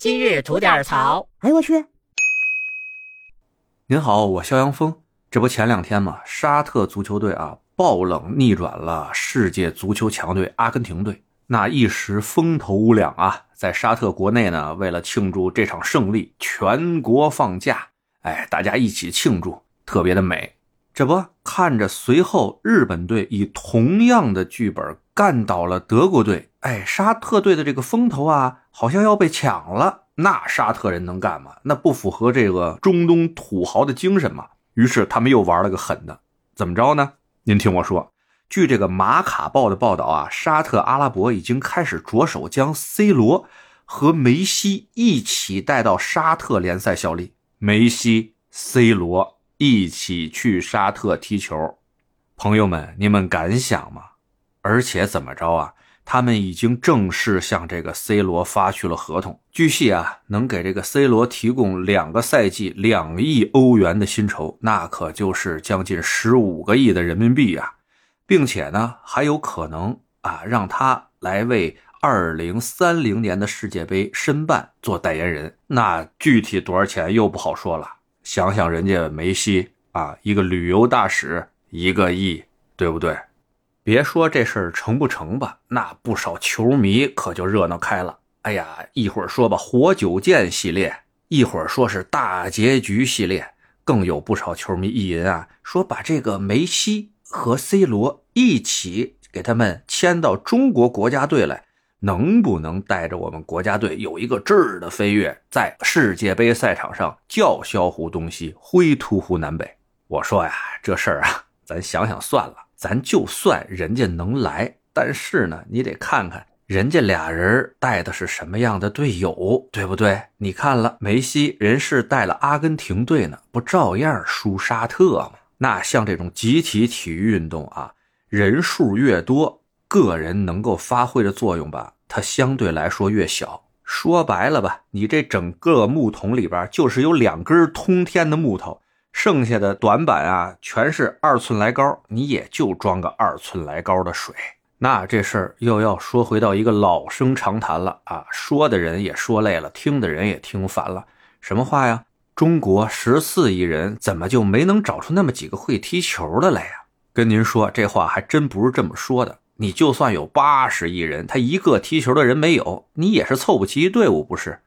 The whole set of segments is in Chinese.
今日吐点槽。哎呦我去！您好，我肖阳峰。这不前两天嘛，沙特足球队啊爆冷逆转了世界足球强队阿根廷队，那一时风头无两啊。在沙特国内呢，为了庆祝这场胜利，全国放假，哎，大家一起庆祝，特别的美。这不看着随后日本队以同样的剧本干倒了德国队。哎，沙特队的这个风头啊，好像要被抢了。那沙特人能干吗？那不符合这个中东土豪的精神嘛。于是他们又玩了个狠的，怎么着呢？您听我说，据这个马卡报的报道啊，沙特阿拉伯已经开始着手将 C 罗和梅西一起带到沙特联赛效力。梅西、C 罗一起去沙特踢球，朋友们，你们敢想吗？而且怎么着啊？他们已经正式向这个 C 罗发去了合同，据悉啊，能给这个 C 罗提供两个赛季两亿欧元的薪酬，那可就是将近十五个亿的人民币啊，并且呢，还有可能啊，让他来为二零三零年的世界杯申办做代言人。那具体多少钱又不好说了。想想人家梅西啊，一个旅游大使，一个亿，对不对？别说这事儿成不成吧，那不少球迷可就热闹开了。哎呀，一会儿说吧活久见系列，一会儿说是大结局系列，更有不少球迷意淫啊，说把这个梅西和 C 罗一起给他们签到中国国家队来，能不能带着我们国家队有一个质的飞跃，在世界杯赛场上叫嚣乎东西，挥突乎南北？我说呀，这事儿啊，咱想想算了。咱就算人家能来，但是呢，你得看看人家俩人带的是什么样的队友，对不对？你看了梅西，人是带了阿根廷队呢，不照样输沙特吗？那像这种集体体育运动啊，人数越多，个人能够发挥的作用吧，它相对来说越小。说白了吧，你这整个木桶里边就是有两根通天的木头。剩下的短板啊，全是二寸来高，你也就装个二寸来高的水。那这事儿又要说回到一个老生常谈了啊，说的人也说累了，听的人也听烦了。什么话呀？中国十四亿人，怎么就没能找出那么几个会踢球的来呀？跟您说，这话还真不是这么说的。你就算有八十亿人，他一个踢球的人没有，你也是凑不齐一队伍，不是？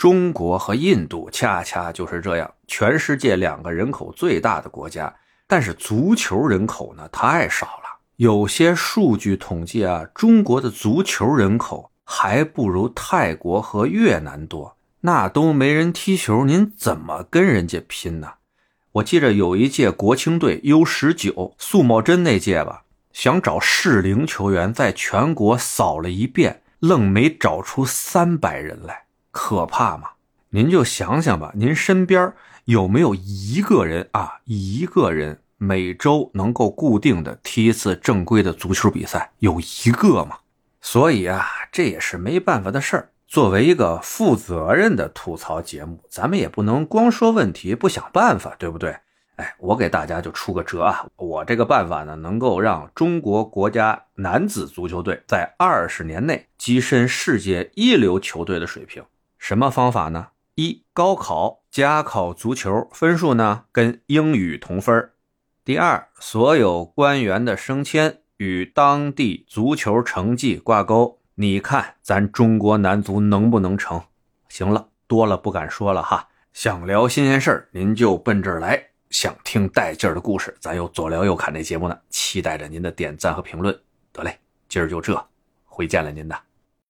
中国和印度恰恰就是这样，全世界两个人口最大的国家，但是足球人口呢太少了。有些数据统计啊，中国的足球人口还不如泰国和越南多，那都没人踢球，您怎么跟人家拼呢？我记着有一届国青队 U 十九苏茂贞那届吧，想找适龄球员，在全国扫了一遍，愣没找出三百人来。可怕吗？您就想想吧，您身边有没有一个人啊？一个人每周能够固定的踢一次正规的足球比赛，有一个吗？所以啊，这也是没办法的事儿。作为一个负责任的吐槽节目，咱们也不能光说问题不想办法，对不对？哎，我给大家就出个辙啊！我这个办法呢，能够让中国国家男子足球队在二十年内跻身世界一流球队的水平。什么方法呢？一、高考加考足球，分数呢跟英语同分第二，所有官员的升迁与当地足球成绩挂钩。你看咱中国男足能不能成？行了，多了不敢说了哈。想聊新鲜事儿，您就奔这儿来；想听带劲儿的故事，咱有左聊右侃这节目呢，期待着您的点赞和评论。得嘞，今儿就这，回见了您的。